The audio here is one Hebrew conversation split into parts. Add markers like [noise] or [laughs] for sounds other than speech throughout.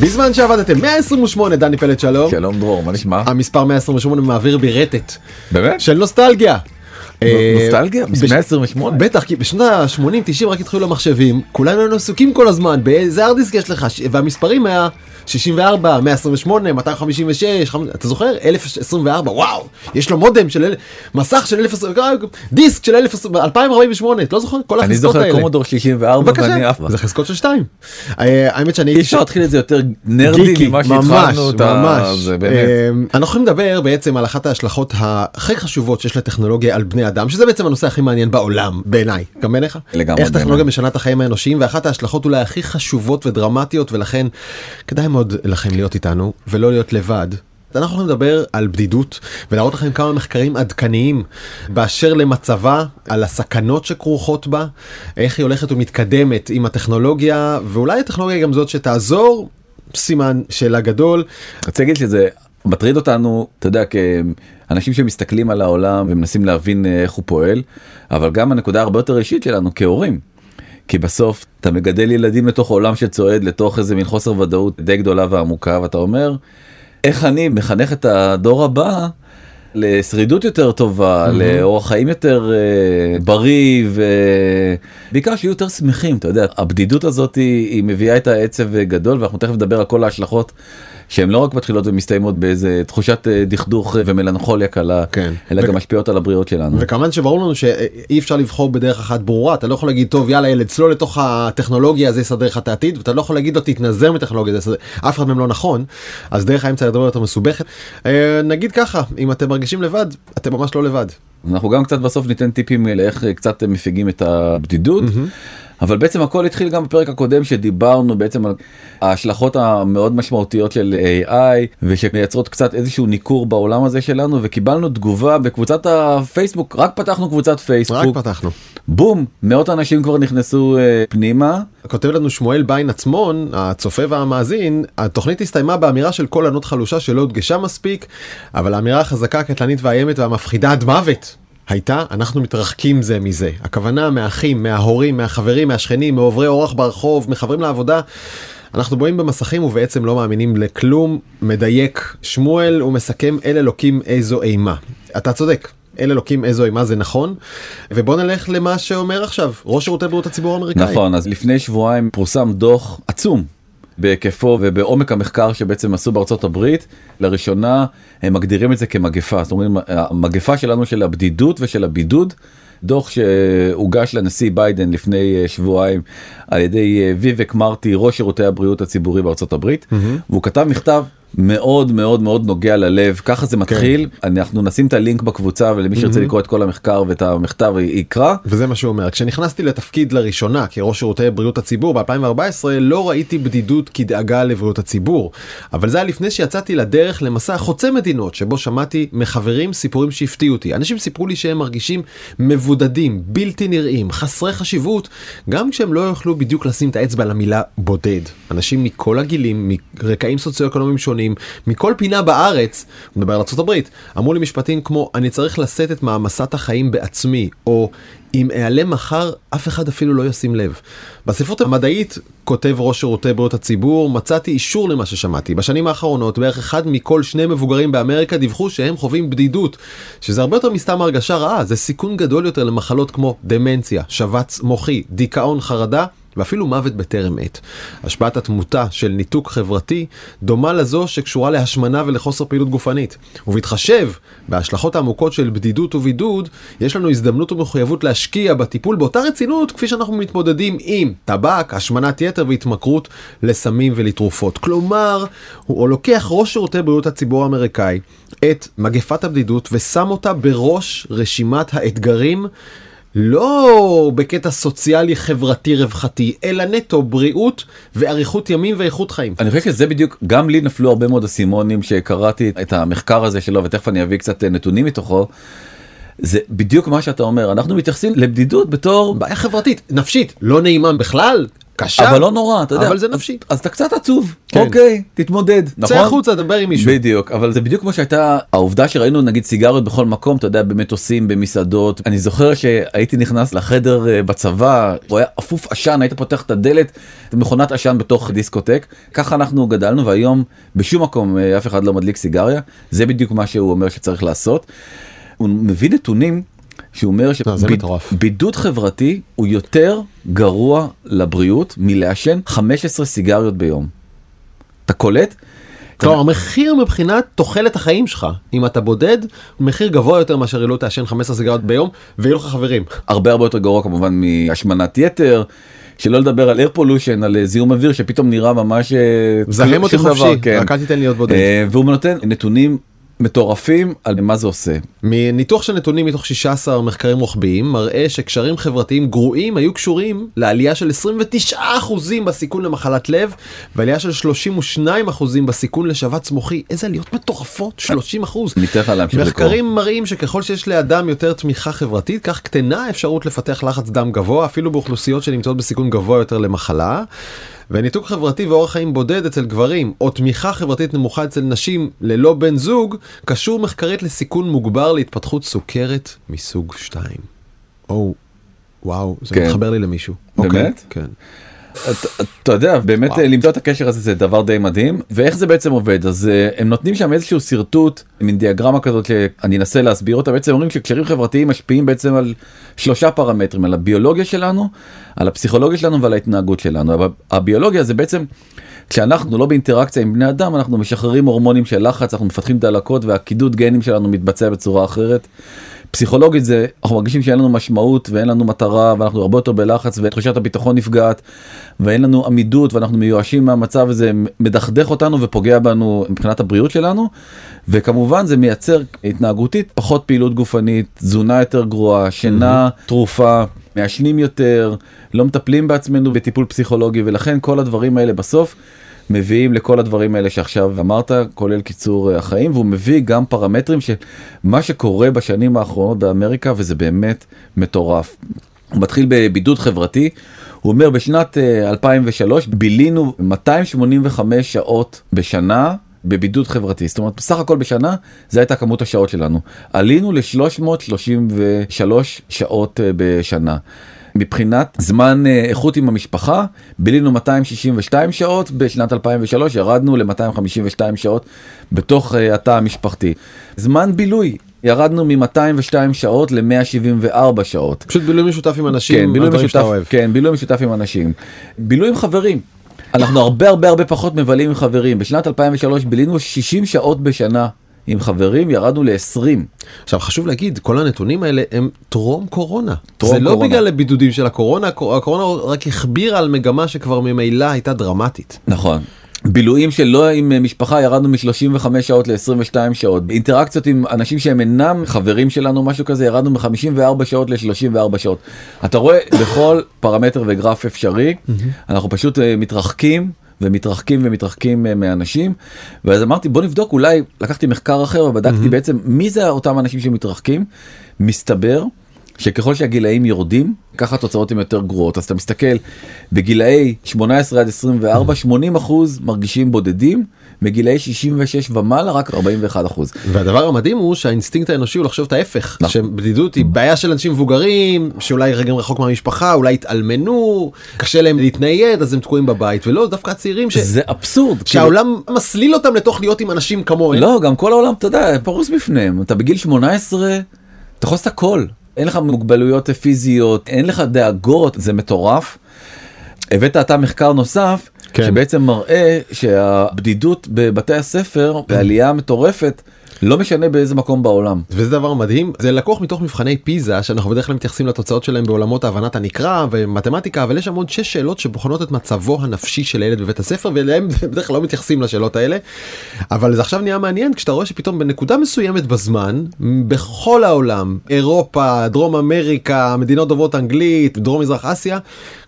בזמן שעבדתם 128 דני פלד שלום. שלום דרור, מה נשמע? המספר 128 מעביר בי רטט. באמת? של נוסטלגיה. אה, נוסטלגיה? בש- 128? בטח, כי בשנות ה-80-90 רק התחילו המחשבים, כולנו היינו עסוקים כל הזמן, באיזה ארט דיסק יש לך, והמספרים היה 64, 128, 256, חמ- אתה זוכר? 1024, וואו, יש לו מודם של, מסך של 1024, דיסק של 2048, אתה לא זוכר? כל אני החזקות זוכר האלה. קומודור 64 ואני אף זה חזקות של שתיים. אה, האמת שאני... אי אפשר להתחיל את זה יותר נרדי ממה ממש, שהתחלנו את ה... ממש. זה באמת. אמ, אנחנו הולכים לדבר בעצם על אחת ההשלכות הכי חשובות שיש לטכנולוגיה על בני אדם, שזה בעצם הנושא הכי מעניין בעולם, בעיניי. גם בעיניך? לגמרי איך טכנולוגיה. משנה את החיים האנושיים, ואחת ההשלכות אולי הכי חשובות ודרמטיות, ולכן כדאי מאוד לכם להיות איתנו, ולא להיות לבד. אנחנו הולכים לדבר על בדידות ולהראות לכם כמה מחקרים עדכניים באשר למצבה, על הסכנות שכרוכות בה, איך היא הולכת ומתקדמת עם הטכנולוגיה, ואולי הטכנולוגיה היא גם זאת שתעזור, סימן שאלה גדול. רציתי להגיד שזה מטריד אותנו, אתה יודע, כאנשים שמסתכלים על העולם ומנסים להבין אה, איך הוא פועל, אבל גם הנקודה הרבה יותר אישית שלנו כהורים. כי בסוף אתה מגדל ילדים לתוך עולם שצועד לתוך איזה מין חוסר ודאות די גדולה ועמוקה ואתה אומר איך אני מחנך את הדור הבא לשרידות יותר טובה Mhm. לאורח חיים יותר אה, בריא ובעיקר שיהיו יותר שמחים אתה יודע הבדידות הזאת היא, היא מביאה את העצב גדול ואנחנו תכף נדבר על כל ההשלכות שהן לא רק מתחילות ומסתיימות באיזה תחושת אה, דכדוך ומלנכוליה קלה כן. אלא ו- גם משפיעות על הבריאות שלנו. וכמובן שברור לנו שאי אפשר לבחור בדרך אחת ברורה אתה לא יכול להגיד טוב יאללה ילד צלול לתוך הטכנולוגיה זה יסדר לך את העתיד ואתה לא יכול להגיד לו תתנזר מטכנולוגיה זה אף אחד מהם לא נכון אז דרך האמצע לדבר יותר מסובכת אה, נגיד ככה אם אתם מרגישים לבד אתם ממש לא לבד. אנחנו גם קצת בסוף ניתן טיפים לאיך אה, קצת מפיגים את הבדידות. אבל בעצם הכל התחיל גם בפרק הקודם שדיברנו בעצם על ההשלכות המאוד משמעותיות של AI ושמייצרות קצת איזשהו ניכור בעולם הזה שלנו וקיבלנו תגובה בקבוצת הפייסבוק רק פתחנו קבוצת רק פייסבוק פתחנו. בום מאות אנשים כבר נכנסו אה, פנימה כותב לנו שמואל ביין עצמון הצופה והמאזין התוכנית הסתיימה באמירה של קול ענות חלושה שלא הודגשה מספיק אבל האמירה החזקה הקטלנית והאיימת והמפחידה עד מוות. הייתה אנחנו מתרחקים זה מזה הכוונה מהאחים מההורים מהחברים מהשכנים מעוברי אורח ברחוב מחברים לעבודה. אנחנו בואים במסכים ובעצם לא מאמינים לכלום מדייק שמואל ומסכם אל אלוקים איזו אימה אתה צודק. אל אלוקים איזו אימה זה נכון ובוא נלך למה שאומר עכשיו ראש שירותי בריאות הציבור האמריקאי. נכון אז לפני שבועיים פורסם דוח עצום בהיקפו ובעומק המחקר שבעצם עשו בארצות הברית לראשונה הם מגדירים את זה כמגפה זאת אומרת המגפה שלנו של הבדידות ושל הבידוד. דוח שהוגש לנשיא ביידן לפני אה, שבועיים על ידי אה, ויבק מרטי ראש שירותי הבריאות הציבורי בארצות הברית והוא כתב מכתב מאוד מאוד מאוד נוגע ללב. ככה זה מתחיל. אנחנו נשים את הלינק בקבוצה ולמי שירצה לקרוא את כל המחקר ואת המכתב יקרא. וזה מה שהוא אומר כשנכנסתי לתפקיד לראשונה כראש שירותי בריאות הציבור ב-2014 לא ראיתי בדידות כדאגה לבריאות הציבור. אבל זה היה לפני שיצאתי לדרך למסע חוצה מדינות שבו שמעתי מחברים סיפורים שהפתיעו אותי. אנשים סיפרו לי שהם מרגישים מבודדים בלתי נראים חסרי חשיבות גם כשהם לא יוכלו בדיוק לשים את האצבע על המילה בודד. אנשים מכל הגילים מרקעים סוציו-אקונומיים שונים מכל פינה בארץ הוא מדבר על ארה"ב אמרו לי משפטים כמו אני צריך לשאת את מעמסת החיים בעצמי או אם אעלם מחר אף אחד אפילו לא ישים לב. בספרות המדעית כותב ראש שירותי בריאות הציבור מצאתי אישור למה ששמעתי בשנים האחרונות בערך אחד מכל שני מבוגרים באמריקה דיווחו שהם חווים בדידות שזה הרבה יותר מסתם הרגשה רעה זה סיכון גדול יותר למחלות כמו דמנציה שבץ מוחי דיכאון חרדה ואפילו מוות בטרם עת. השפעת התמותה של ניתוק חברתי דומה לזו שקשורה להשמנה ולחוסר פעילות גופנית. ובהתחשב בהשלכות העמוקות של בדידות ובידוד, יש לנו הזדמנות ומחויבות להשקיע בטיפול באותה רצינות כפי שאנחנו מתמודדים עם טבק, השמנת יתר והתמכרות לסמים ולתרופות. כלומר, הוא לוקח ראש שירותי בריאות הציבור האמריקאי את מגפת הבדידות ושם אותה בראש רשימת האתגרים לא בקטע סוציאלי חברתי רווחתי אלא נטו בריאות ואריכות ימים ואיכות חיים. אני חושב שזה בדיוק גם לי נפלו הרבה מאוד אסימונים שקראתי את המחקר הזה שלו ותכף אני אביא קצת נתונים מתוכו. זה בדיוק מה שאתה אומר אנחנו מתייחסים לבדידות בתור בעיה חברתית נפשית לא נעימה בכלל קשה אבל לא נורא אתה יודע אבל זה אז- נפשי. אז אתה קצת עצוב כן. אוקיי תתמודד נכון צא החוצה דבר עם מישהו. בדיוק אבל זה בדיוק כמו שהייתה העובדה שראינו נגיד סיגריות בכל מקום אתה יודע במטוסים במסעדות אני זוכר שהייתי נכנס לחדר אה, בצבא הוא היה אפוף עשן היית פותח את הדלת מכונת עשן בתוך דיסקוטק ככה אנחנו גדלנו והיום בשום מקום אה, אף אחד לא מדליק סיגריה זה בדיוק מה שהוא אומר שצריך לעשות. הוא מביא נתונים. שהוא אומר לא. שבידוד חברתי הוא יותר גרוע לבריאות מלעשן 15 סיגריות ביום. אתה קולט? כלומר המחיר מבחינת תוחלת החיים שלך אם אתה בודד הוא מחיר גבוה יותר מאשר לא תעשן 15 סיגריות ביום ויהיו לך חברים. הרבה הרבה יותר גרוע כמובן מהשמנת יתר. שלא לדבר על air pollution על אה, זיהום אוויר שפתאום נראה ממש אה, מזהם אותי שום דבר, חופשי כן. רק אל תיתן להיות בודד. אה, והוא נותן נתונים מטורפים על מה זה עושה. מניתוח של נתונים מתוך 16 מחקרים רוחביים מראה שקשרים חברתיים גרועים היו קשורים לעלייה של 29% בסיכון למחלת לב ועלייה של 32% בסיכון לשבץ מוחי איזה עליות מטורפות 30%. ניתן לך להמשיך לקרוא. מחקרים מראים שככל שיש לאדם יותר תמיכה חברתית כך קטנה האפשרות לפתח לחץ דם גבוה אפילו באוכלוסיות שנמצאות בסיכון גבוה יותר למחלה. וניתוק חברתי ואורח חיים בודד אצל גברים או תמיכה חברתית נמוכה אצל נשים ללא בן זוג קשור מחקרית לסיכון מוגבר להתפתחות סוכרת מסוג 2. או וואו זה כן. מתחבר לי למישהו. באמת? אוקיי, כן. אתה, אתה יודע באמת וואו. למצוא את הקשר הזה זה דבר די מדהים ואיך זה בעצם עובד אז אה, הם נותנים שם איזשהו שרטוט מין דיאגרמה כזאת שאני אנסה להסביר אותה בעצם אומרים שקשרים חברתיים משפיעים בעצם על שלושה פרמטרים על הביולוגיה שלנו על הפסיכולוגיה שלנו ועל ההתנהגות שלנו הביולוגיה זה בעצם. כשאנחנו לא באינטראקציה עם בני אדם אנחנו משחררים הורמונים של לחץ אנחנו מפתחים דלקות והקידוד גנים שלנו מתבצע בצורה אחרת. פסיכולוגית זה אנחנו מרגישים שאין לנו משמעות ואין לנו מטרה ואנחנו הרבה יותר בלחץ ותחושת הביטחון נפגעת ואין לנו עמידות ואנחנו מיואשים מהמצב הזה מדכדך אותנו ופוגע בנו מבחינת הבריאות שלנו. וכמובן זה מייצר התנהגותית פחות פעילות גופנית תזונה יותר גרועה שינה תרופה מעשנים יותר לא מטפלים בעצמנו בטיפול פסיכולוגי ולכן כל הדברים האלה בסוף מביאים לכל הדברים האלה שעכשיו אמרת כולל קיצור אה, החיים והוא מביא גם פרמטרים שמה שקורה בשנים האחרונות באמריקה וזה באמת מטורף. הוא מתחיל בבידוד חברתי הוא אומר בשנת אה, 2003 בילינו 285 שעות בשנה בבידוד חברתי זאת אומרת בסך הכל בשנה זה הייתה כמות השעות שלנו עלינו ל-333 שעות אה, בשנה. מבחינת זמן אה, איכות עם המשפחה בילינו 262 שעות בשנת 2003 ירדנו ל-252 שעות בתוך אה, התא המשפחתי. זמן בילוי ירדנו מ-202 שעות ל-174 שעות. פשוט בילוי משותף עם אנשים. כן, בילוי משותף. כן, בילוי משותף עם אנשים. בילוי עם חברים. אנחנו הרבה הרבה הרבה פחות מבלים עם חברים. בשנת 2003 בילינו 60 שעות בשנה עם חברים, ירדנו ל-20. עכשיו חשוב להגיד כל הנתונים האלה הם טרום קורונה. טרום זה לא קורונה. בגלל הבידודים של הקורונה הקור- הקורונה רק הכבירה על מגמה שכבר ממילא הייתה דרמטית. נכון. בילויים שלא עם משפחה ירדנו מ-35 שעות ל-22 שעות. אינטראקציות עם אנשים שהם אינם חברים שלנו משהו כזה ירדנו מ-54 שעות ל-34 שעות. אתה רואה בכל פרמטר וגרף אפשרי אנחנו פשוט אה, מתרחקים. ומתרחקים ומתרחקים אה, מאנשים ואז אמרתי בוא נבדוק אולי לקחתי מחקר אחר ובדקתי בעצם מי זה אותם אנשים שמתרחקים. מסתבר שככל שהגילאים יורדים ככה התוצאות הן יותר גרועות. אז אתה מסתכל בגילאי 18 עד 24 80 אחוז מרגישים בודדים בגילאי 66 ומעלה רק 41 אחוז. והדבר המדהים הוא שהאינסטינקט האנושי הוא לחשוב את ההפך נכון. שבדידות היא בעיה של אנשים מבוגרים שאולי גרים רחוק מהמשפחה אולי התאלמנו קשה להם להתנייד אז הם תקועים בבית ולא דווקא הצעירים ש... זה אבסורד. כאילו, שהעולם מסליל אותם לתוך להיות עם אנשים כמוהם. לא גם כל העולם אתה יודע פרוס בפניהם אתה בגיל 18 אתה יכול לעשות הכל אין לך מוגבלויות פיזיות אין לך דאגות זה מטורף. הבאת אתה מחקר נוסף כן. שבעצם מראה שהבדידות בבתי הספר בעלייה מטורפת לא משנה באיזה מקום בעולם. וזה דבר מדהים זה לקוח מתוך מבחני פיזה שאנחנו בדרך כלל מתייחסים לתוצאות שלהם בעולמות הבנת הנקרא ומתמטיקה אבל יש שם עוד שש שאלות שבוחנות את מצבו הנפשי של הילד בבית הספר ואליהם [laughs] בדרך כלל לא מתייחסים לשאלות האלה. אבל זה עכשיו נהיה מעניין כשאתה רואה שפתאום בנקודה מסוימת בזמן בכל העולם אירופה דרום אמריקה מדינות דוברות אנגלית דרום מזרח אסיה.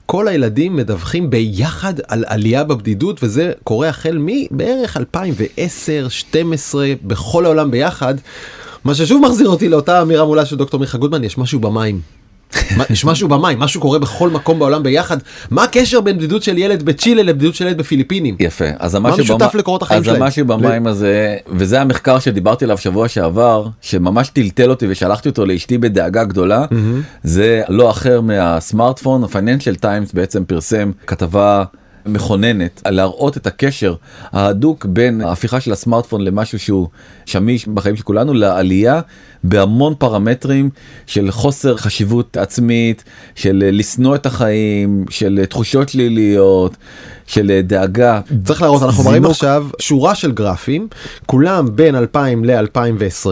כל הילדים מדווחים ביחד על עלייה בבדידות וזה קורה החל מבערך 2010-2012 בכל העולם ביחד. מה ששוב מחזיר אותי לאותה אמירה מולה של דוקטור מיכה גודמן יש משהו במים. מה- יש משהו במים, משהו קורה בכל מקום בעולם ביחד. מה הקשר בין בדידות של ילד בצ'ילה לבדידות של ילד בפיליפינים? יפה אז המשהו משותף במ- לקורות החיים אז שלהם? המשהו במים הזה וזה המחקר שדיברתי עליו שבוע שעבר שממש טלטל אותי ושלחתי אותו לאשתי בדאגה גדולה זה לא אחר מהסמארטפון טיימס בעצם פרסם כתבה. מכוננת על להראות את הקשר ההדוק בין ההפיכה של הסמארטפון למשהו שהוא שמיש בחיים של כולנו לעלייה בהמון פרמטרים של חוסר חשיבות עצמית של לשנוא את החיים של תחושות שליליות של דאגה צריך להראות, אנחנו מראים. עכשיו שורה של גרפים, כולם בין 2000 ל-2020,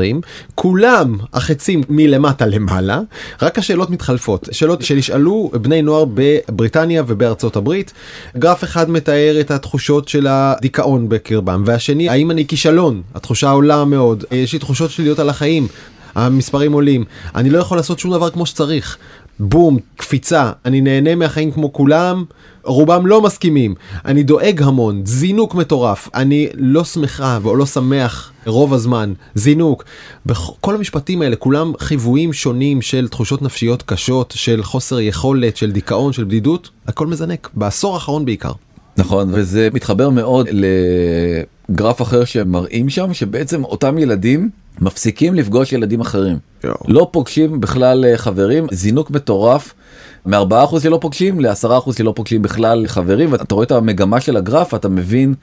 כולם החצים מלמטה למעלה, רק השאלות מתחלפות, שאלות שנשאלו בני נוער בבריטניה ובארצות הברית. גרף אחד מתאר את התחושות של הדיכאון בקרבם, והשני, האם אני כישלון? התחושה עולה מאוד, יש לי תחושות שליליות על החיים. המספרים עולים, אני לא יכול לעשות שום דבר כמו שצריך. בום, קפיצה, אני נהנה מהחיים כמו כולם, רובם לא מסכימים, אני דואג המון, זינוק מטורף, אני לא שמחה או לא שמח רוב הזמן, זינוק. בכל המשפטים האלה כולם חיוויים שונים של תחושות נפשיות קשות, של חוסר יכולת, של דיכאון, של בדידות, הכל מזנק, בעשור האחרון בעיקר. נכון וזה מתחבר מאוד לגרף אחר שמראים שם שבעצם אותם ילדים מפסיקים לפגוש ילדים אחרים. יואו. לא פוגשים בכלל אה, חברים זינוק מטורף. מ-4% שלא פוגשים ל-10% שלא פוגשים בכלל חברים ואתה רואה את המגמה של הגרף אתה מבין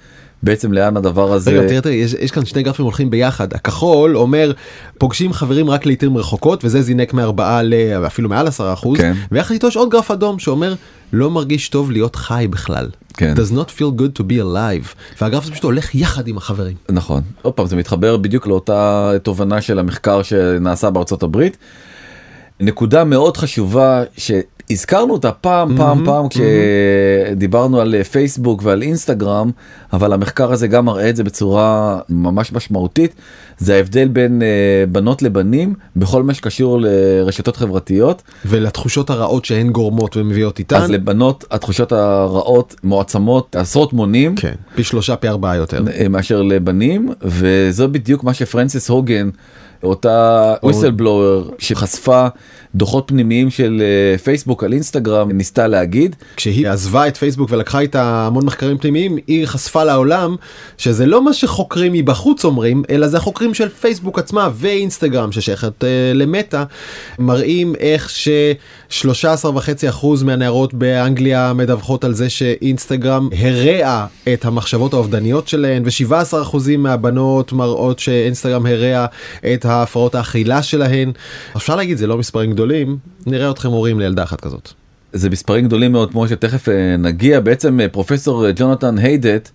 בעצם לאן הדבר הזה רגע, תראה, תראה, יש, יש כאן שני גרפים הולכים ביחד. הכחול אומר, פוגשים חברים רק לעיתים רחוקות, וזה זינק מארבעה לאפילו מעל עשרה אחוז. כן. ויחד איתו יש עוד גרף אדום שאומר, לא מרגיש טוב להיות חי בכלל. כן. does not feel good to be alive. והגרף הזה פשוט הולך יחד עם החברים. נכון עוד פעם זה מתחבר בדיוק לאותה תובנה של המחקר שנעשה בארצות הברית. נקודה מאוד חשובה שהזכרנו אותה פעם פעם פעם כשדיברנו על אה, פייסבוק ועל אינסטגרם אבל המחקר הזה גם מראה את זה בצורה ממש משמעותית זה ההבדל בין אה, בנות לבנים בכל מה שקשור לרשתות חברתיות ולתחושות הרעות שהן גורמות ומביאות איתן. אז לבנות התחושות הרעות מועצמות עשרות מונים כן, פי שלושה פי ארבעה יותר. אה, מאשר לבנים וזה בדיוק מה שפרנסיס הוגן אותה וויסלבלואר שחשפה דוחות פנימיים של אה, פייסבוק על אינסטגרם ניסתה להגיד כשהיא עזבה את פייסבוק ולקחה איתה המון מחקרים פנימיים, היא חשפה לעולם שזה לא מה שחוקרים מבחוץ אומרים, אלא זה החוקרים של פייסבוק עצמה ואינסטגרם ששייכת uh, למטה, מראים איך ש-13.5% מהנערות באנגליה מדווחות על זה שאינסטגרם הרע את המחשבות האובדניות שלהן, ו-17% מהבנות מראות שאינסטגרם הרע את ההפרעות האכילה שלהן. אפשר להגיד זה לא מספרים גדולים, נראה אתכם הורים לילדה אחת כזאת. זה מספרים גדולים מאוד כמו שתכף אה, נגיע בעצם אה, פרופסור אה, ג'ונתן היידט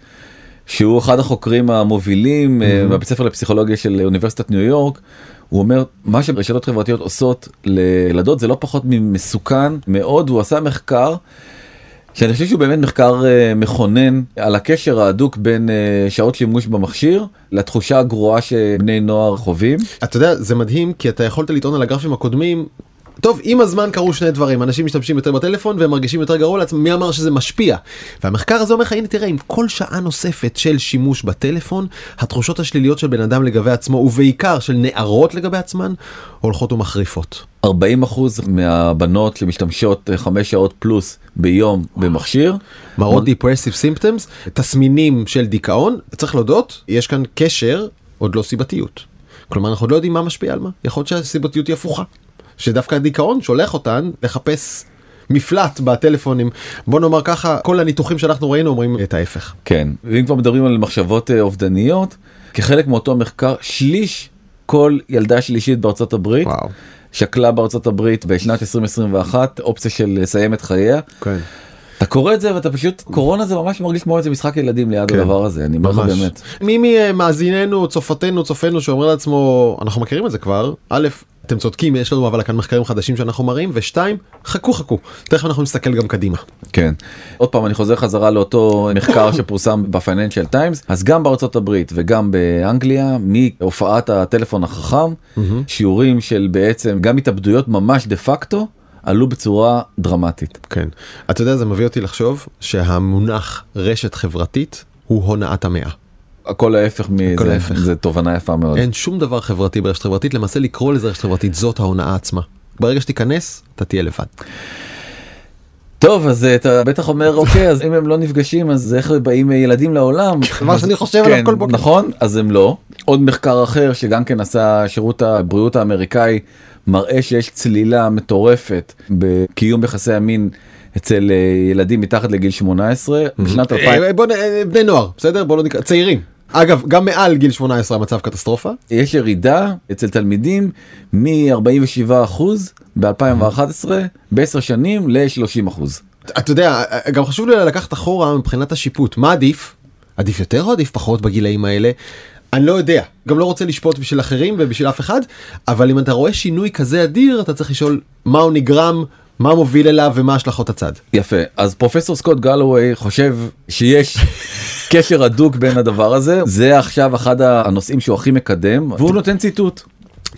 שהוא אחד החוקרים המובילים אה, בבית ספר לפסיכולוגיה של אוניברסיטת ניו יורק. הוא אומר מה שרשתות חברתיות עושות לילדות זה לא פחות ממסוכן מאוד הוא עשה מחקר. שאני חושב שהוא באמת מחקר מכונן על הקשר ההדוק בין שעות שימוש במכשיר לתחושה הגרועה שבני נוער חווים. אתה יודע זה מדהים כי אתה יכולת לטעון על הגרפים הקודמים. טוב עם הזמן קרו שני דברים אנשים משתמשים יותר בטלפון והם מרגישים יותר גרוע לעצמם מי אמר שזה משפיע והמחקר הזה אומר לך הנה תראה עם כל שעה נוספת של שימוש בטלפון התחושות השליליות של בן אדם לגבי עצמו ובעיקר של נערות לגבי עצמן הולכות ומחריפות. 40 אחוז מהבנות שמשתמשות אה, חמש שעות פלוס ביום במכשיר. מראות depressive symptoms תסמינים של דיכאון צריך להודות יש כאן קשר עוד לא סיבתיות. כלומר אנחנו לא יודעים מה משפיע על מה יכול להיות שהסיבתיות היא הפוכה. שדווקא הדיכאון שולח אותן לחפש מפלט בטלפונים בוא נאמר ככה כל הניתוחים שאנחנו ראינו אומרים את ההפך. כן ואם כבר מדברים על מחשבות אה, אובדניות כחלק מאותו מחקר שליש כל ילדה שלישית בארצות הברית וואו. שקלה בארצות הברית בשנת 2021 אופציה של לסיים את חייה. כן. אתה קורא את זה ואתה פשוט קורונה זה ממש מרגיש כמו איזה משחק ילדים ליד כן. הדבר הזה אני אומר לך. באמת. מי ממאזיננו צופתנו צופינו שאומר לעצמו אנחנו מכירים את זה כבר א' אתם צודקים יש לנו אבל כאן מחקרים חדשים שאנחנו מראים ושתיים חכו חכו תכף אנחנו נסתכל גם קדימה. כן. עוד פעם אני חוזר חזרה לאותו [laughs] מחקר שפורסם בפייננשל טיימס אז גם בארצות הברית וגם באנגליה מהופעת הטלפון החכם שיעורים של בעצם גם התאבדויות ממש דה פקטו עלו בצורה דרמטית. כן. אתה יודע זה מביא אותי לחשוב שהמונח רשת חברתית הוא הונאת המאה. הכל ההפך מזה. זה תובנה יפה מאוד. אין שום דבר חברתי ברשת חברתית למעשה לקרוא לזה רשת חברתית זאת ההונאה עצמה. ברגע שתיכנס אתה תהיה לבד. טוב אז אה, אתה בטח אומר אוקיי אז אם הם לא נפגשים אז איך באים ילדים לעולם. [laughs] מה שאני חושב עליו כן, כל בוקר. נכון אז הם לא. עוד מחקר אחר שגם כן עשה שירות הבריאות האמריקאי מראה שיש צלילה מטורפת בקיום יחסי המין אצל אה, ילדים מתחת לגיל 18 בשנת 2000 אה, בוא אה, בני נוער בסדר בוא לא נקרא צעירים. אגב גם מעל גיל 18 המצב קטסטרופה. יש ירידה אצל תלמידים מ-47% ב-2011 בעשר שנים ל-30%. אתה יודע גם חשוב לי לקחת אחורה מבחינת השיפוט מה עדיף עדיף יותר או עדיף פחות בגילאים האלה. אני לא יודע גם לא רוצה לשפוט בשביל אחרים ובשביל אף אחד אבל אם אתה רואה שינוי כזה אדיר אתה צריך לשאול מה הוא נגרם מה מוביל אליו ומה השלכות הצד. יפה אז פרופסור סקוט גלווי חושב שיש [laughs] קשר הדוק בין הדבר הזה זה עכשיו אחד הנושאים שהוא הכי מקדם והוא נותן ציטוט.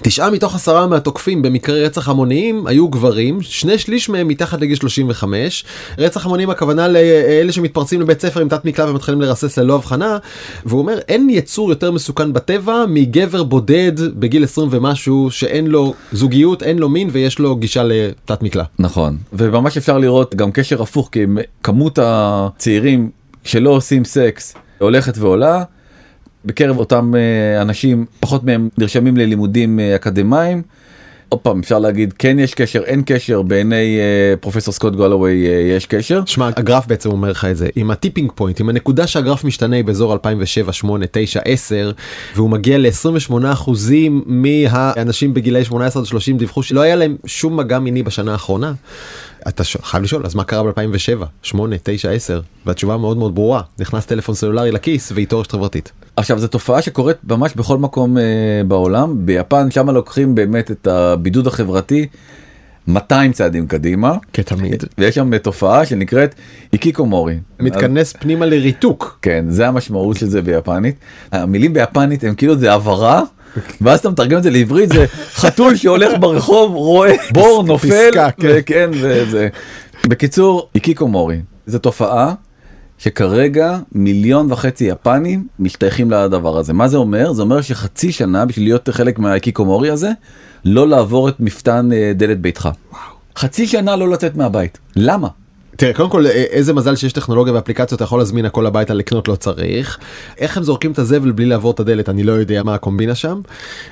תשעה מתוך עשרה מהתוקפים במקרי רצח המוניים היו גברים, שני שליש מהם מתחת לגיל 35. רצח המוניים הכוונה לאלה שמתפרצים לבית ספר עם תת מקלע ומתחילים לרסס ללא הבחנה. והוא אומר אין יצור יותר מסוכן בטבע מגבר בודד בגיל 20 ומשהו שאין לו זוגיות, אין לו מין ויש לו גישה לתת מקלע. נכון וממש אפשר לראות גם קשר הפוך כי כמות הצעירים שלא עושים סקס הולכת ועולה. בקרב אותם אה, אנשים פחות מהם נרשמים ללימודים אה, אקדמיים. עוד פעם אפשר להגיד כן יש קשר אין קשר בעיני אה, פרופסור סקוט גולווי אה, יש קשר. שמע הגרף בעצם אומר לך את זה עם ה tipping point עם הנקודה שהגרף משתנה באזור 2007 8 9 10 והוא מגיע ל-28 אחוזים מהאנשים בגילאי 18 עד 30 דיווחו שלא היה להם שום מגע מיני בשנה האחרונה. אתה ש- חייב לשאול אז מה קרה ב-2007 8 9 10 והתשובה מאוד מאוד ברורה נכנס טלפון סלולרי לכיס ואיתו רשת חברתית. עכשיו זו תופעה שקורית ממש בכל מקום אה, בעולם ביפן שם לוקחים באמת את הבידוד החברתי 200 צעדים קדימה כתמיד. ויש שם תופעה שנקראת איקיקומורי. מתכנס פנימה לריתוק. כן זה המשמעות של זה ביפנית המילים ביפנית הם כאילו זה הבהרה ואז אתה מתרגם את זה לעברית זה חתול שהולך ברחוב רואה [laughs] בור נופל כן. וכן וזה בקיצור איקיקומורי זו תופעה שכרגע מיליון וחצי יפנים משתייכים לדבר הזה. מה זה אומר? זה אומר שחצי שנה בשביל להיות חלק מהאיקיקומורי הזה לא לעבור את מפתן אה, דלת ביתך. חצי שנה לא לצאת מהבית. למה. תראה קודם כל אה, איזה מזל שיש טכנולוגיה ואפליקציות אתה יכול להזמין הכל הביתה לקנות לא צריך. איך הם זורקים את הזבל בלי לעבור את הדלת? אני לא יודע מה הקומבינה שם.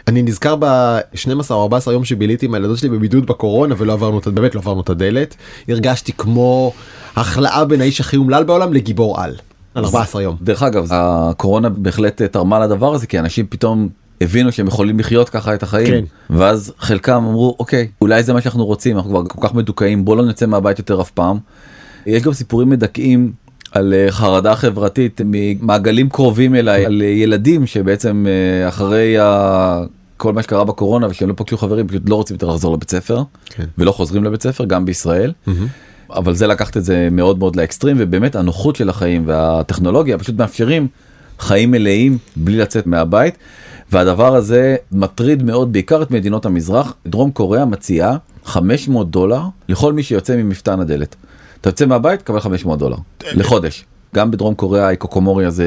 אני נזכר ב-12 או 14 יום שביליתי עם הילדות שלי בבידוד בקורונה ולא עברנו באמת לא עברנו את הדלת. הרגשתי כמו החלאה בין האיש הכי אומלל בעולם לגיבור על. על 14 יום. דרך אגב הקורונה בהחלט תרמה לדבר הזה כי אנשים פתאום הבינו שהם יכולים לחיות ככה את החיים כן. ואז חלקם אמרו אוקיי אולי זה מה שאנחנו רוצים אנחנו כבר כל כך מדוכאים בוא לא נצא מהבית יותר אף פעם. יש גם סיפורים מדכאים על אה, חרדה חברתית ממעגלים קרובים אליי על אה, ילדים שבעצם אה, אחרי ה... כל מה שקרה בקורונה ושהם לא פגשו חברים פשוט לא רוצים יותר לחזור לבית ספר כן. ולא חוזרים לבית ספר גם בישראל. אבל זה לקחת את זה מאוד מאוד לאקסטרים ובאמת הנוחות של החיים והטכנולוגיה פשוט מאפשרים חיים מלאים בלי לצאת מהבית. והדבר הזה מטריד מאוד בעיקר את מדינות המזרח דרום קוריאה מציעה 500 דולר לכל מי שיוצא ממפתן הדלת. אתה יוצא מהבית קבל 500 דולר לחודש. גם בדרום קוריאה האיקוקומורי הזה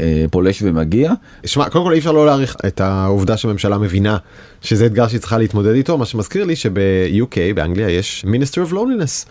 אה, פולש ומגיע. שמע קודם כל אי אפשר לא להעריך את העובדה שהממשלה מבינה שזה אתגר שהיא צריכה להתמודד איתו מה שמזכיר לי שב-UK באנגליה יש Minister of Loneliness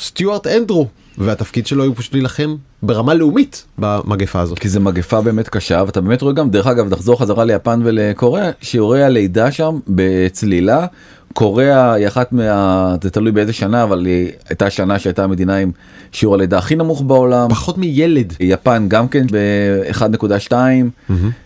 סטיוארט אנדרו והתפקיד שלו הוא פשוט להילחם ברמה לאומית במגפה הזאת. כי זה מגפה באמת קשה ואתה באמת רואה גם דרך אגב נחזור חזרה ליפן ולקוריאה שיעורי הלידה שם בצלילה. קוריאה היא אחת מה... זה תלוי באיזה שנה אבל היא הייתה שנה שהייתה המדינה עם שיעור הלידה הכי נמוך בעולם. פחות מילד. יפן גם כן ב-1.2.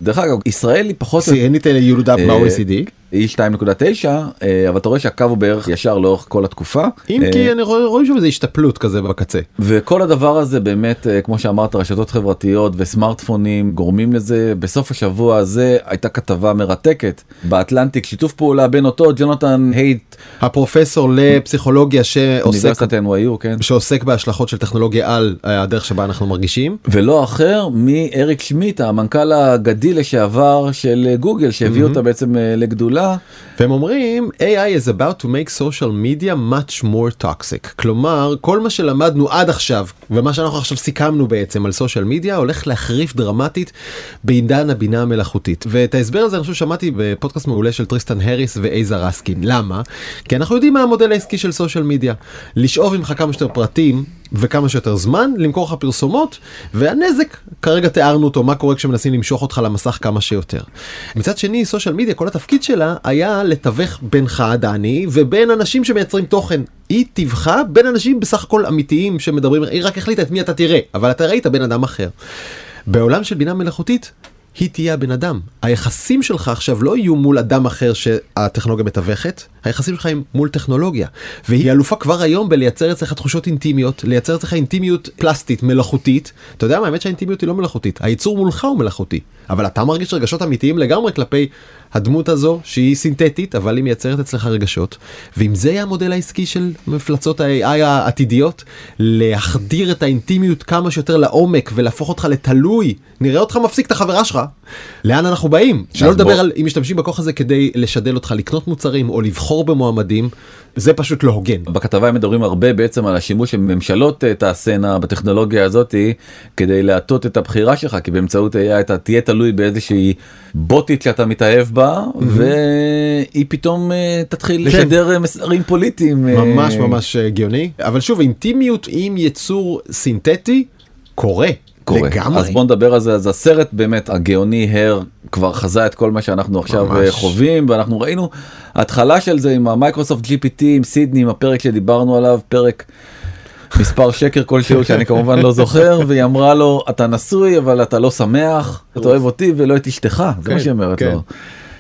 דרך אגב ישראל היא פחות שיאנית ילודה אה, ב-OECD. היא 2.9 אה, אבל אתה רואה שהקו הוא בערך ישר לאורך כל התקופה. אם אה, כי אני רואה שם איזה השתפלות כזה בקצה. וכל הדבר הזה באמת אה, כמו שאמרת רשתות חברתיות וסמארטפונים גורמים לזה בסוף השבוע הזה הייתה כתבה מרתקת באטלנטיק שיתוף פעולה בין אותו ג'ונתן הייט הפרופסור לפסיכולוגיה שעוסק NYU כן שעוסק בהשלכות של טכנולוגיה על אה, הדרך שבה אנחנו מרגישים. ולא אחר מאריק שמיט המנכ"ל האגדי לשעבר של אה, גוגל שהביא אותה בעצם אה, לגדולה גדולה. והם אומרים AI is about to make social media much more toxic. כלומר כל מה שלמדנו עד עכשיו ומה שאנחנו עכשיו סיכמנו בעצם על social media הולך להחריף דרמטית בעידן הבינה המלאכותית. ואת ההסבר הזה אני חושב שמעתי בפודקאסט מעולה של טריסטן הריס ואייזה רסקין. למה? כי אנחנו יודעים מה המודל העסקי של social media לשאוב ממך כמה שיותר פרטים וכמה שיותר זמן למכור לך פרסומות והנזק כרגע תיארנו אותו מה קורה כשמנסים למשוך אותך למסך כמה שיותר. מצד שני סושיאל מדיה כל התפקיד שלה היה לתווך בינך דני ובין אנשים שמייצרים תוכן. היא טיווחה בין אנשים בסך הכל אמיתיים שמדברים היא רק החליטה את מי אתה תראה אבל אתה ראית בן אדם אחר. בעולם של בינה מלאכותית היא תהיה הבן אדם. היחסים שלך עכשיו לא יהיו מול אדם אחר שהטכנולוגיה מתווכת, היחסים שלך הם מול טכנולוגיה. והיא אלופה כבר היום בלייצר אצלך תחושות אינטימיות, לייצר אצלך אינטימיות פלסטית, מלאכותית. אתה יודע מה, האמת שהאינטימיות היא לא מלאכותית, הייצור מולך הוא מלאכותי. אבל אתה מרגיש רגשות אמיתיים לגמרי כלפי הדמות הזו שהיא סינתטית אבל היא מייצרת אצלך רגשות. ואם זה יהיה המודל העסקי של מפלצות ה-AI העתידיות, להחדיר את האינטימיות כמה שיותר לעומק ולהפוך אותך לתלוי, נראה אותך מפסיק את החברה שלך, לאן אנחנו באים? שלא לדבר על אם משתמשים בכוח הזה כדי לשדל אותך לקנות מוצרים או לבחור במועמדים, זה פשוט לא הוגן. בכתבה הם מדברים הרבה בעצם על השימוש שממשלות אה, תעשינה בטכנולוגיה הזאתי כדי להטות את הבחירה שלך כי באמצעות AI אתה תהיה תלוי באיזושהי בוטית שאתה מתאהב בה והיא פתאום אה, תתחיל כן. לשדר אה, מסרים פוליטיים. ממש ממש הגיוני, אבל שוב אינטימיות עם יצור סינתטי קורה. קורה. לגמרי. אז בוא נדבר על זה אז הסרט באמת הגאוני הר כבר חזה את כל מה שאנחנו עכשיו ממש. ממש. חווים ואנחנו ראינו התחלה של זה עם המייקרוסופט gpt עם סידני עם הפרק שדיברנו עליו פרק. מספר שקר כלשהו [laughs] שאני כמובן לא זוכר והיא אמרה לו אתה נשוי אבל אתה לא שמח אתה אוהב אותי ולא את אשתך זה כן, מה שהיא אומרת כן. לו.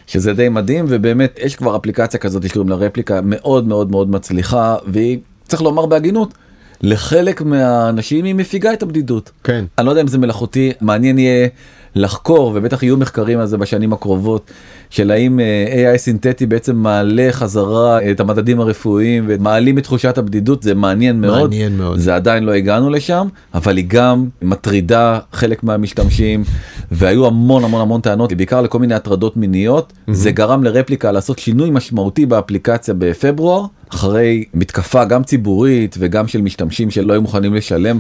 שזה די מדהים ובאמת יש כבר אפליקציה כזאת שקוראים לה רפליקה מאוד מאוד מאוד מצליחה והיא צריך לומר בהגינות לחלק מהאנשים היא מפיגה את הבדידות. כן. אני לא יודע אם זה מלאכותי מעניין יהיה לחקור ובטח יהיו מחקרים על זה בשנים הקרובות של האם אה, AI סינתטי בעצם מעלה חזרה את המדדים הרפואיים ומעלים את תחושת הבדידות זה מעניין מאוד מעניין מאוד. זה עדיין לא הגענו לשם אבל היא גם מטרידה חלק מהמשתמשים והיו המון המון המון טענות בעיקר לכל מיני הטרדות מיניות זה גרם לרפליקה לעשות שינוי משמעותי באפליקציה בפברואר אחרי מתקפה גם ציבורית וגם של משתמשים שלא היו מוכנים לשלם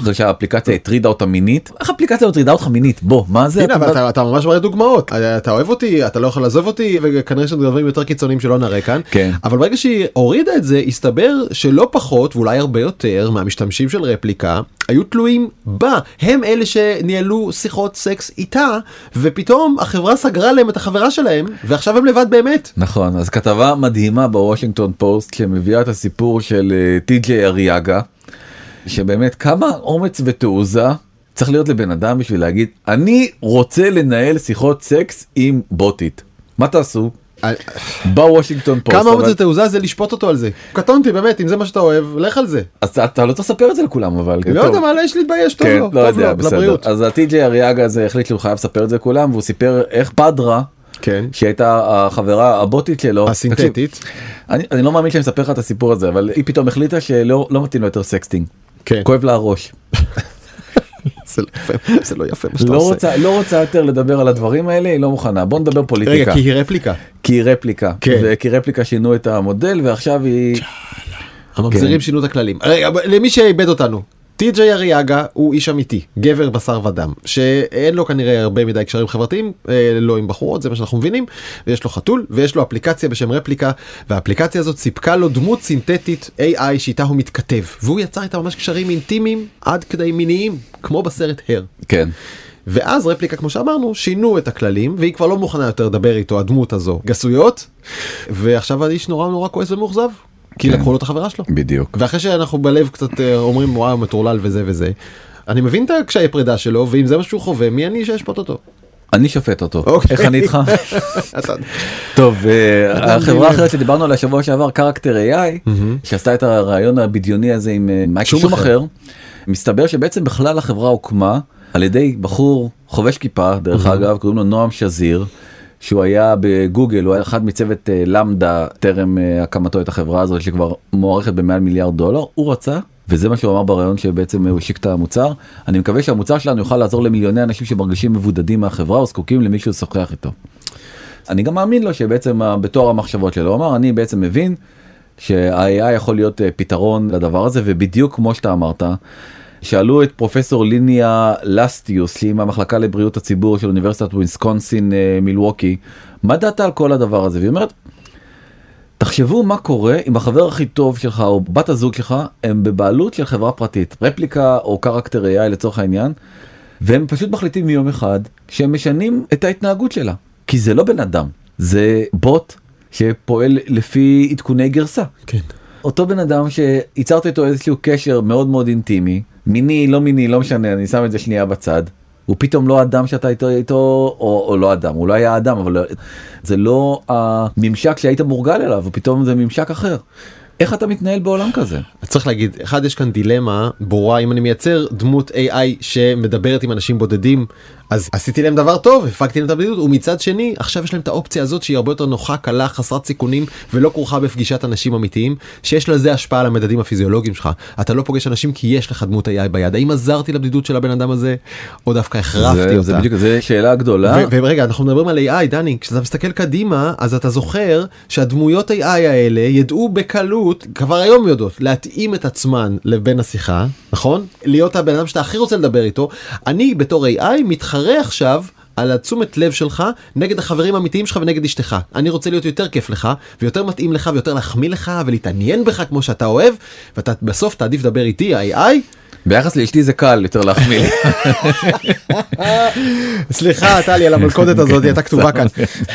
אחרי שהאפליקציה הטרידה אותה מינית. איך אפליקציה מטרידה אותך מינית? בוא מה זה? הנה, אבל אתה, אתה ממש מראה דוגמאות. אתה אוהב אותי אתה לא יכול לעזוב אותי וכנראה שיש דברים יותר קיצוניים שלא נראה כאן. כן. אבל ברגע שהיא הורידה את זה הסתבר שלא פחות ואולי הרבה יותר מהמשתמשים של רפליקה היו תלויים בה. הם אלה שניהלו שיחות סקס איתה ופתאום החברה סגרה להם את החברה שלהם ועכשיו הם לבד באמת. נכון אז כתבה מדהימה בוושינגטון פוסט שמביאה את הסיפור של אה, טי.ג'יי אריאגה שבאמת כמה אומץ ותעוזה צריך להיות לבן אדם בשביל להגיד אני רוצה לנהל שיחות סקס עם בוטית מה תעשו בוושינגטון פוסט כמה אומץ ותעוזה זה לשפוט אותו על זה. קטונתי באמת אם זה מה שאתה אוהב לך על זה. אז אתה- לא צריך לספר את זה לכולם אבל לא. יודע מה יש להתבייש טוב כן, לו לא טוב לו. לבריאות. אז ה TJ Arriaga הזה החליט שהוא חייב לספר את זה לכולם והוא סיפר איך פדרה כן. שהייתה החברה הבוטית שלו הסינתטית. תקשיב, אני, אני לא מאמין שאני מספר לך את הסיפור הזה אבל היא פתאום החליטה שלא לא מתאים לו יותר sexting כן. כואב לה הראש [laughs] זה לא יפה, זה לא יפה מה שאתה לא עושה. רוצה לא רוצה יותר לדבר על הדברים האלה היא לא מוכנה בוא נדבר פוליטיקה רגע כי היא Replika. כי היא Replika כן. וכי Replika שינו את המודל ועכשיו היא הממזרים כן. שינו את הכללים. רגע, למי שאיבד אותנו. טי.ג'יי אריאגה הוא איש אמיתי, גבר בשר ודם, שאין לו כנראה הרבה מדי קשרים חברתיים, אה, לא עם בחורות, זה מה שאנחנו מבינים, ויש לו חתול, ויש לו אפליקציה בשם רפליקה, והאפליקציה הזאת סיפקה לו דמות סינתטית AI שאיתה הוא מתכתב, והוא יצר איתה ממש קשרים אינטימיים עד כדי מיניים, כמו בסרט הר. כן ואז רפליקה כמו שאמרנו שינו את הכללים והיא כבר לא מוכנה יותר לדבר איתו הדמות הזו גסויות ועכשיו האיש נורא נורא כועס ומאוכזב כי כן. לקחו לו את החברה שלו. בדיוק ואחרי שאנחנו בלב קצת אה, אומרים וואו מטורלל וזה וזה אני מבין את הקשיי פרידה שלו ואם זה מה שהוא חווה מי אני שאשפוט אותו. אני שופט אותו אוקיי. איך אני איתך [laughs] טוב אה, החברה האחרת שדיברנו עליה שבוע שעבר קרקטר AI שעשתה את הרעיון הבדיוני הזה עם אה, מייקל שום שום אחר. אחר מסתבר שבעצם בכלל החברה הוקמה על ידי בחור חובש כיפה דרך אגב קוראים לו נועם שזיר. שהוא היה בגוגל הוא היה אחד מצוות אה, LaMDA טרם אה, הקמתו את החברה הזאת שכבר מוערכת במעל מיליארד דולר הוא רצה וזה מה שהוא אמר בריאיון שבעצם הוא השיק את המוצר אני מקווה שהמוצר שלנו יוכל לעזור למיליוני אנשים שמרגישים מבודדים מהחברה או זקוקים למישהו לשוחח איתו. אני גם מאמין לו שבעצם בתור המחשבות שלו הוא אמר אני בעצם מבין שה-AI יכול להיות אה, פתרון לדבר הזה ובדיוק כמו שאתה אמרת. שאלו את פרופסור ליניאה לסטדיוס שהיא מהמחלקה לבריאות הציבור של אוניברסיטת ויסקונסין אה, מילווקי מה דעתה על כל הדבר הזה והיא אומרת. תחשבו מה קורה אם החבר הכי טוב שלך או בת הזוג שלך הם בבעלות של חברה פרטית רפליקה או קרקטר AI לצורך העניין והם פשוט מחליטים מיום אחד שהם משנים את ההתנהגות שלה כי זה לא בן אדם זה בוט שפועל לפי עדכוני גרסה. כן. אותו בן אדם שיצרת איתו איזשהו קשר מאוד מאוד אינטימי מיני לא מיני לא משנה אני שם את זה שנייה בצד. הוא פתאום לא אדם שאתה איתו איתו או, או לא אדם הוא לא היה אדם אבל לא- זה לא הממשק שהיית מורגל אליו ופתאום זה ממשק אחר. איך אתה מתנהל בעולם כזה? צריך להגיד אחד יש כאן דילמה ברורה אם אני מייצר דמות AI שמדברת עם אנשים בודדים אז עשיתי להם דבר טוב הפקתי להם את הבדידות ומצד שני עכשיו יש להם את האופציה הזאת שהיא הרבה יותר נוחה קלה חסרת סיכונים ולא כרוכה בפגישת אנשים אמיתיים שיש לזה השפעה על המדדים הפיזיולוגיים שלך אתה לא פוגש אנשים כי יש לך דמות AI ביד האם עזרתי לבדידות של הבן אדם הזה או דווקא החרפתי זה, אותה. זה בדיוק זה שאלה גדולה. ו- ורגע אנחנו מדברים על AI דני כשאתה מסתכל קדימה אז אתה זוכר שהדמויות AI האלה ידעו בקלות כבר היום יודעות להתאים את עצמן לבין השיחה נכון? להיות הבן אדם שאתה הכי רוצה לדבר איתו. אני בתור AI מתחרה עכשיו. על התשומת לב שלך נגד החברים האמיתיים שלך ונגד אשתך. אני רוצה להיות יותר כיף לך ויותר מתאים לך ויותר להחמיא לך ולהתעניין בך כמו שאתה אוהב ואתה בסוף תעדיף לדבר איתי AI ביחס לאשתי זה קל יותר להחמיא לי. סליחה טלי על המלכודת הזאת היא הייתה כתובה כאן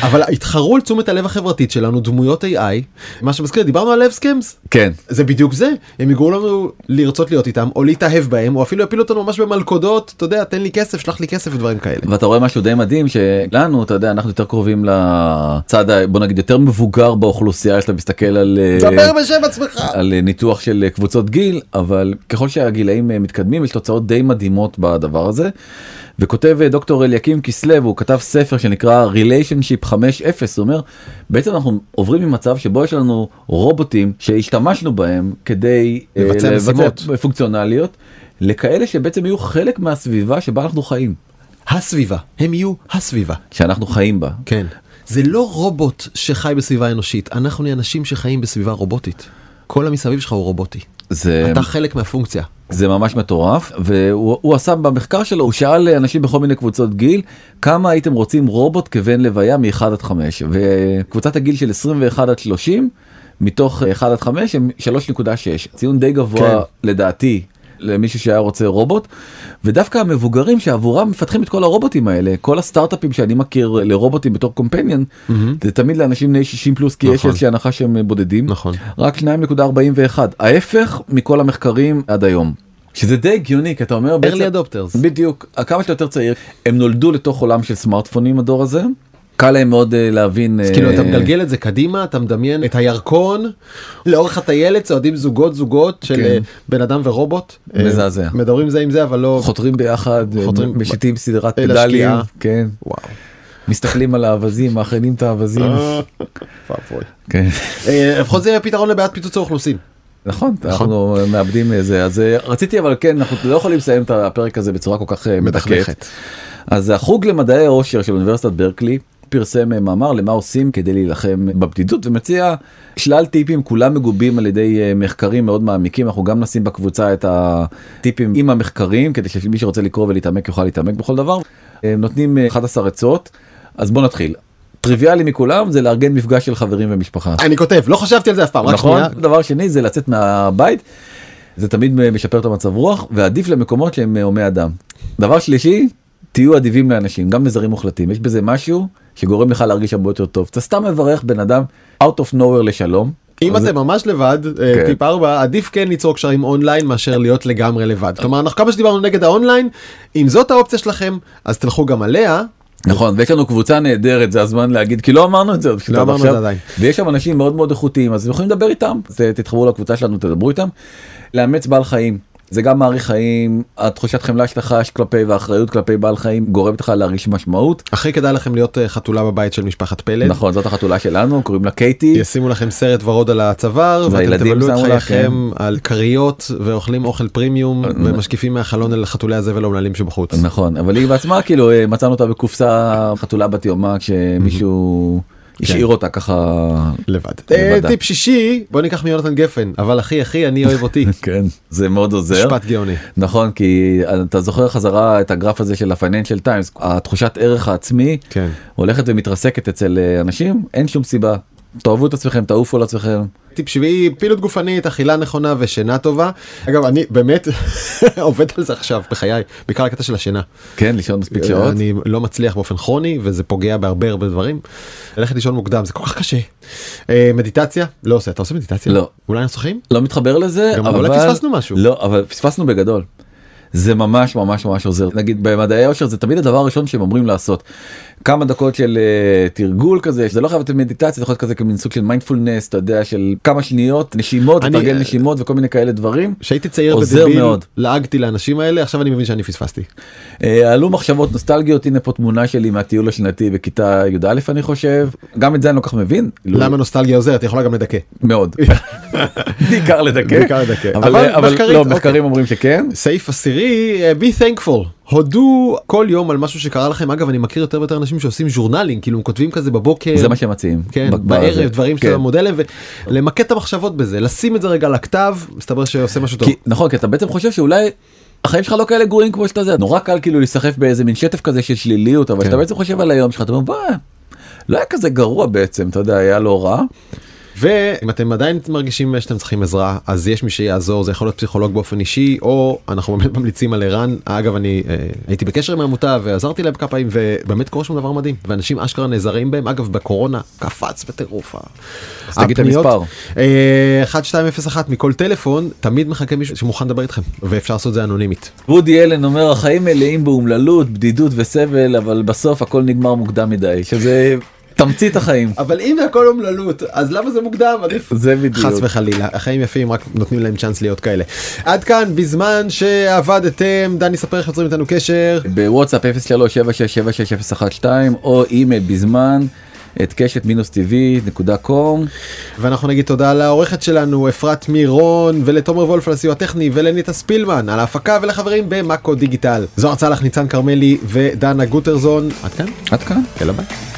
אבל התחרו על תשומת הלב החברתית שלנו דמויות AI מה שמזכיר דיברנו על לב סקמס כן. זה בדיוק זה הם יגרמו לנו לרצות להיות איתם או להתאהב בהם או אפילו יפילו אותנו ממש במלכודות אתה יודע תן לי כסף שלח לי כסף ודברים כאלה. ואתה רואה משהו די מדהים שלנו אתה יודע אנחנו יותר קרובים לצד בוא נגיד יותר מבוגר באוכלוסייה שאתה מסתכל על אה. על אה, ניתוח של אה, קבוצות גיל אבל ככל שהגילאים מתקדמים יש תוצאות די מדהימות בדבר הזה. וכותב אה, דוקטור אליקים כסלו הוא כתב ספר שנקרא ריליישנשיפ 5.0 הוא אומר בעצם אנחנו עוברים ממצב שבו יש לנו רובוטים שהשתמשנו בהם כדי אה, לבצע משימות. פונקציונליות לכאלה שבעצם יהיו חלק מהסביבה שבה אנחנו חיים הסביבה הם יהיו הסביבה. שאנחנו חיים בה. כן. זה לא רובוט שחי בסביבה אנושית אנחנו אנשים שחיים בסביבה רובוטית. כל המסביב שלך הוא רובוטי. זה אתה חלק מהפונקציה. זה ממש מטורף והוא הוא עשה במחקר שלו הוא שאל אנשים בכל מיני קבוצות גיל כמה הייתם רוצים רובוט כבן לוויה מ-1 עד 5 וקבוצת הגיל של 21 עד 30 מתוך 1 עד 5 הם 3.6 ציון די גבוה כן. לדעתי. למישהו שהיה רוצה רובוט ודווקא המבוגרים שעבורם מפתחים את כל הרובוטים האלה כל הסטארט-אפים שאני מכיר לרובוטים בתור קומפניון זה תמיד לאנשים בני 60 פלוס כי יש נכון. איזושהי הנחה שהם בודדים נכון. רק 2.41 ההפך מכל המחקרים עד היום. שזה די הגיוני כי אתה אומר early adopters. בדיוק כמה שאתה יותר צעיר הם נולדו לתוך עולם של סמארטפונים הדור הזה קל להם מאוד אה, להבין אז כאילו אה, אתה מגלגל את זה קדימה אתה מדמיין את הירקון לאורך הטיילת צועדים זוגות זוגות של כן. אה, בן אדם ורובוט מזעזע. מדברים זה עם זה אבל לא חותרים ביחד חותרים- משיתים סדרת פדלים. כן וואו. מסתכלים על האווזים מאחרנים את האווזים. כן. לפחות זה יהיה פתרון לבעיית פיצוץ האוכלוסין. נכון אנחנו מאבדים איזה אז רציתי אבל כן אנחנו לא יכולים לסיים את הפרק הזה בצורה כל כך מדכאת. אז החוג למדעי העושר של אוניברסיטת ברקלי פרסם אה, מאמר למה עושים כדי להילחם בבדידות ומציע שלל טיפים כולם מגובים על ידי אה, מחקרים מאוד מעמיקים אנחנו גם נשים בקבוצה את הטיפים עם המחקרים כדי שמי שרוצה לקרוא ולהתעמק יוכל להתעמק בכל דבר. אה, נותנים אה, 11 עצות אז בוא נתחיל. טריוויאלי מכולם זה לארגן מפגש של חברים ומשפחה. אני כותב לא חשבתי על זה אף פעם נכון? שנייה. דבר שני זה לצאת מהבית. זה תמיד משפר את המצב רוח ועדיף למקומות שהם הומי אדם. דבר שלישי תהיו אדיבים לאנשים גם לזרים מוחלטים יש בזה משהו שגורם לך להרגיש הרבה יותר טוב אתה סתם מברך בן אדם out of nowhere לשלום. אם אתם ממש לבד אה, כן. טיפ 4 עדיף כן ליצור קשרים אונליין מאשר להיות לגמרי לבד כלומר אנחנו כמה שדיברנו נגד האונליין אם זאת האופציה שלכם אז תלכו גם עליה נכון ויש לנו קבוצה נהדרת זה הזמן להגיד כי לא אמרנו את זה לא אמרנו את. זה עדיין. ויש שם אנשים מאוד מאוד איכותיים אז אתם יכולים לדבר איתם תתחברו לקבוצה שלנו תדברו איתם. לאמץ בעל חיים זה גם מאריך חיים, התחושת חמלה שאתה חש כלפי והאחריות כלפי בעל חיים גורמת לך להרגיש משמעות. הכי כדאי לכם להיות אה, חתולה בבית של משפחת פלד. נכון, זאת החתולה שלנו, קוראים לה קייטי. ישימו לכם סרט ורוד על הצוואר, ואתם תבלו את חייכם על כריות ואוכלים אוכל פרימיום ומשקיפים מהחלון אל חתולי הזבל האומללים שבחוץ. נכון, אבל היא בעצמה כאילו אה, מצאנו אותה בקופסה חתולה בת יומה כשמישהו השאיר אותה ככה. לבד. אה, טיפ שישי, בוא ניקח מיונתן גפן, אבל אחי אחי אני אוהב אותי. [laughs] כן, זה מאוד עוזר. משפט גאוני. נכון, כי אתה זוכר חזרה את הגרף הזה של הפייננשל טיימס, התחושת ערך העצמי כן. הולכת ומתרסקת אצל אה, אנשים, אין שום סיבה. תאהבו את עצמכם, תעופו על עצמכם. טיפ שביעי, פעילות גופנית, אכילה נכונה ושינה טובה. אגב, אני באמת [laughs] עובד על זה עכשיו בחיי, בעיקר הקטע של השינה. כן, לישון מספיק שעות. אני לא מצליח באופן כרוני וזה פוגע בהרבה הרבה דברים. ללכת לישון מוקדם זה כל כך קשה. אה, מדיטציה? לא עושה. אתה עושה מדיטציה? לא. אולי אנחנו? לא מתחבר לזה, גם אבל... אולי פספסנו משהו. לא, אבל פספסנו בגדול. זה ממש ממש ממש עוזר. נגיד במדעי האושר זה תמיד הדבר הראשון שהם אומרים לעשות. כמה דקות של uh, תרגול כזה, זה לא חייב להיות מדיטציה, זה יכול להיות כזה כמין סוג של מיינדפולנס, אתה יודע, של כמה שניות, נשימות, אני- לתרגל נשימות וכל מיני כאלה דברים. כשהייתי צעיר עוזר בדביל, מאוד. לעגתי לאנשים האלה, עכשיו אני מבין שאני פספסתי. אה, עלו מחשבות נוסטלגיות, הנה פה תמונה שלי מהטיול השנתי בכיתה י"א אני חושב. גם את זה אני לא כך מבין. למה נוסטלגיה עוזרת? יכולה גם לדכא. מאוד. [laughs] בעיקר לדכא. בעיקר לדכא. אבל, אבל אבל מחקרית, לא, אוקיי. מחקרים אומרים שכן. סעיף עשירי, אה, be thankful. הודו כל יום על משהו שקרה לכם. אגב, אני מכיר יותר ויותר אנשים שעושים ז'ורנלינג, כאילו הם כותבים כזה בבוקר. זה מה שהם מציעים. כן, בערב בזה. דברים כן. שאתה מודה להם ולמקד את המחשבות בזה לשים את זה רגע על הכתב מסתבר שעושה משהו טוב. כי, נכון, כי אתה בעצם חושב שאולי החיים שלך לא כאלה גרועים כמו שאתה זה, נורא קל כאילו להיסחף באיזה מין שטף כזה של שליליות, אבל כן. כשאתה בעצם חושב על היום שלך, אתה אומר, "וואי, לא היה כזה גרוע בעצם, אתה יודע, היה לא רע. ואם אתם עדיין מרגישים שאתם צריכים עזרה אז יש מי שיעזור זה יכול להיות פסיכולוג באופן אישי או אנחנו באמת ממליצים על ערן אגב אני אה, הייתי בקשר עם העמותה ועזרתי להם כמה פעמים ובאמת קורה שם דבר מדהים ואנשים אשכרה נעזרים בהם אגב בקורונה קפץ בטירוף. אז תגיד את. המספר. אה, 1201 מכל טלפון תמיד מחכה מישהו שמוכן לדבר איתכם ואפשר לעשות זה אנונימית. וודי אלן אומר, החיים מלאים באומללות, בדידות וסבל, אבל בסוף הכל נגמר מוקדם מדי, שזה תמצית החיים. אבל אם הכל אומללות אז למה זה מוקדם עדיף זה בדיוק. חס וחלילה החיים יפים רק נותנים להם צ'אנס להיות כאלה. עד כאן בזמן שעבדתם דני ספר איך יוצרים איתנו קשר. בוואטסאפ 0377660012 או אימייל בזמן את קשת מינוס טבעי נקודה קום. ואנחנו נגיד תודה לעורכת שלנו אפרת מירון ולתומר וולף על הסיוע הטכני ולניטה ספילמן על ההפקה ולחברים במאקו דיגיטל. זוהר צלח ניצן כרמלי ודנה גוטרזון עד כאן עד כאן. יאללה ביי.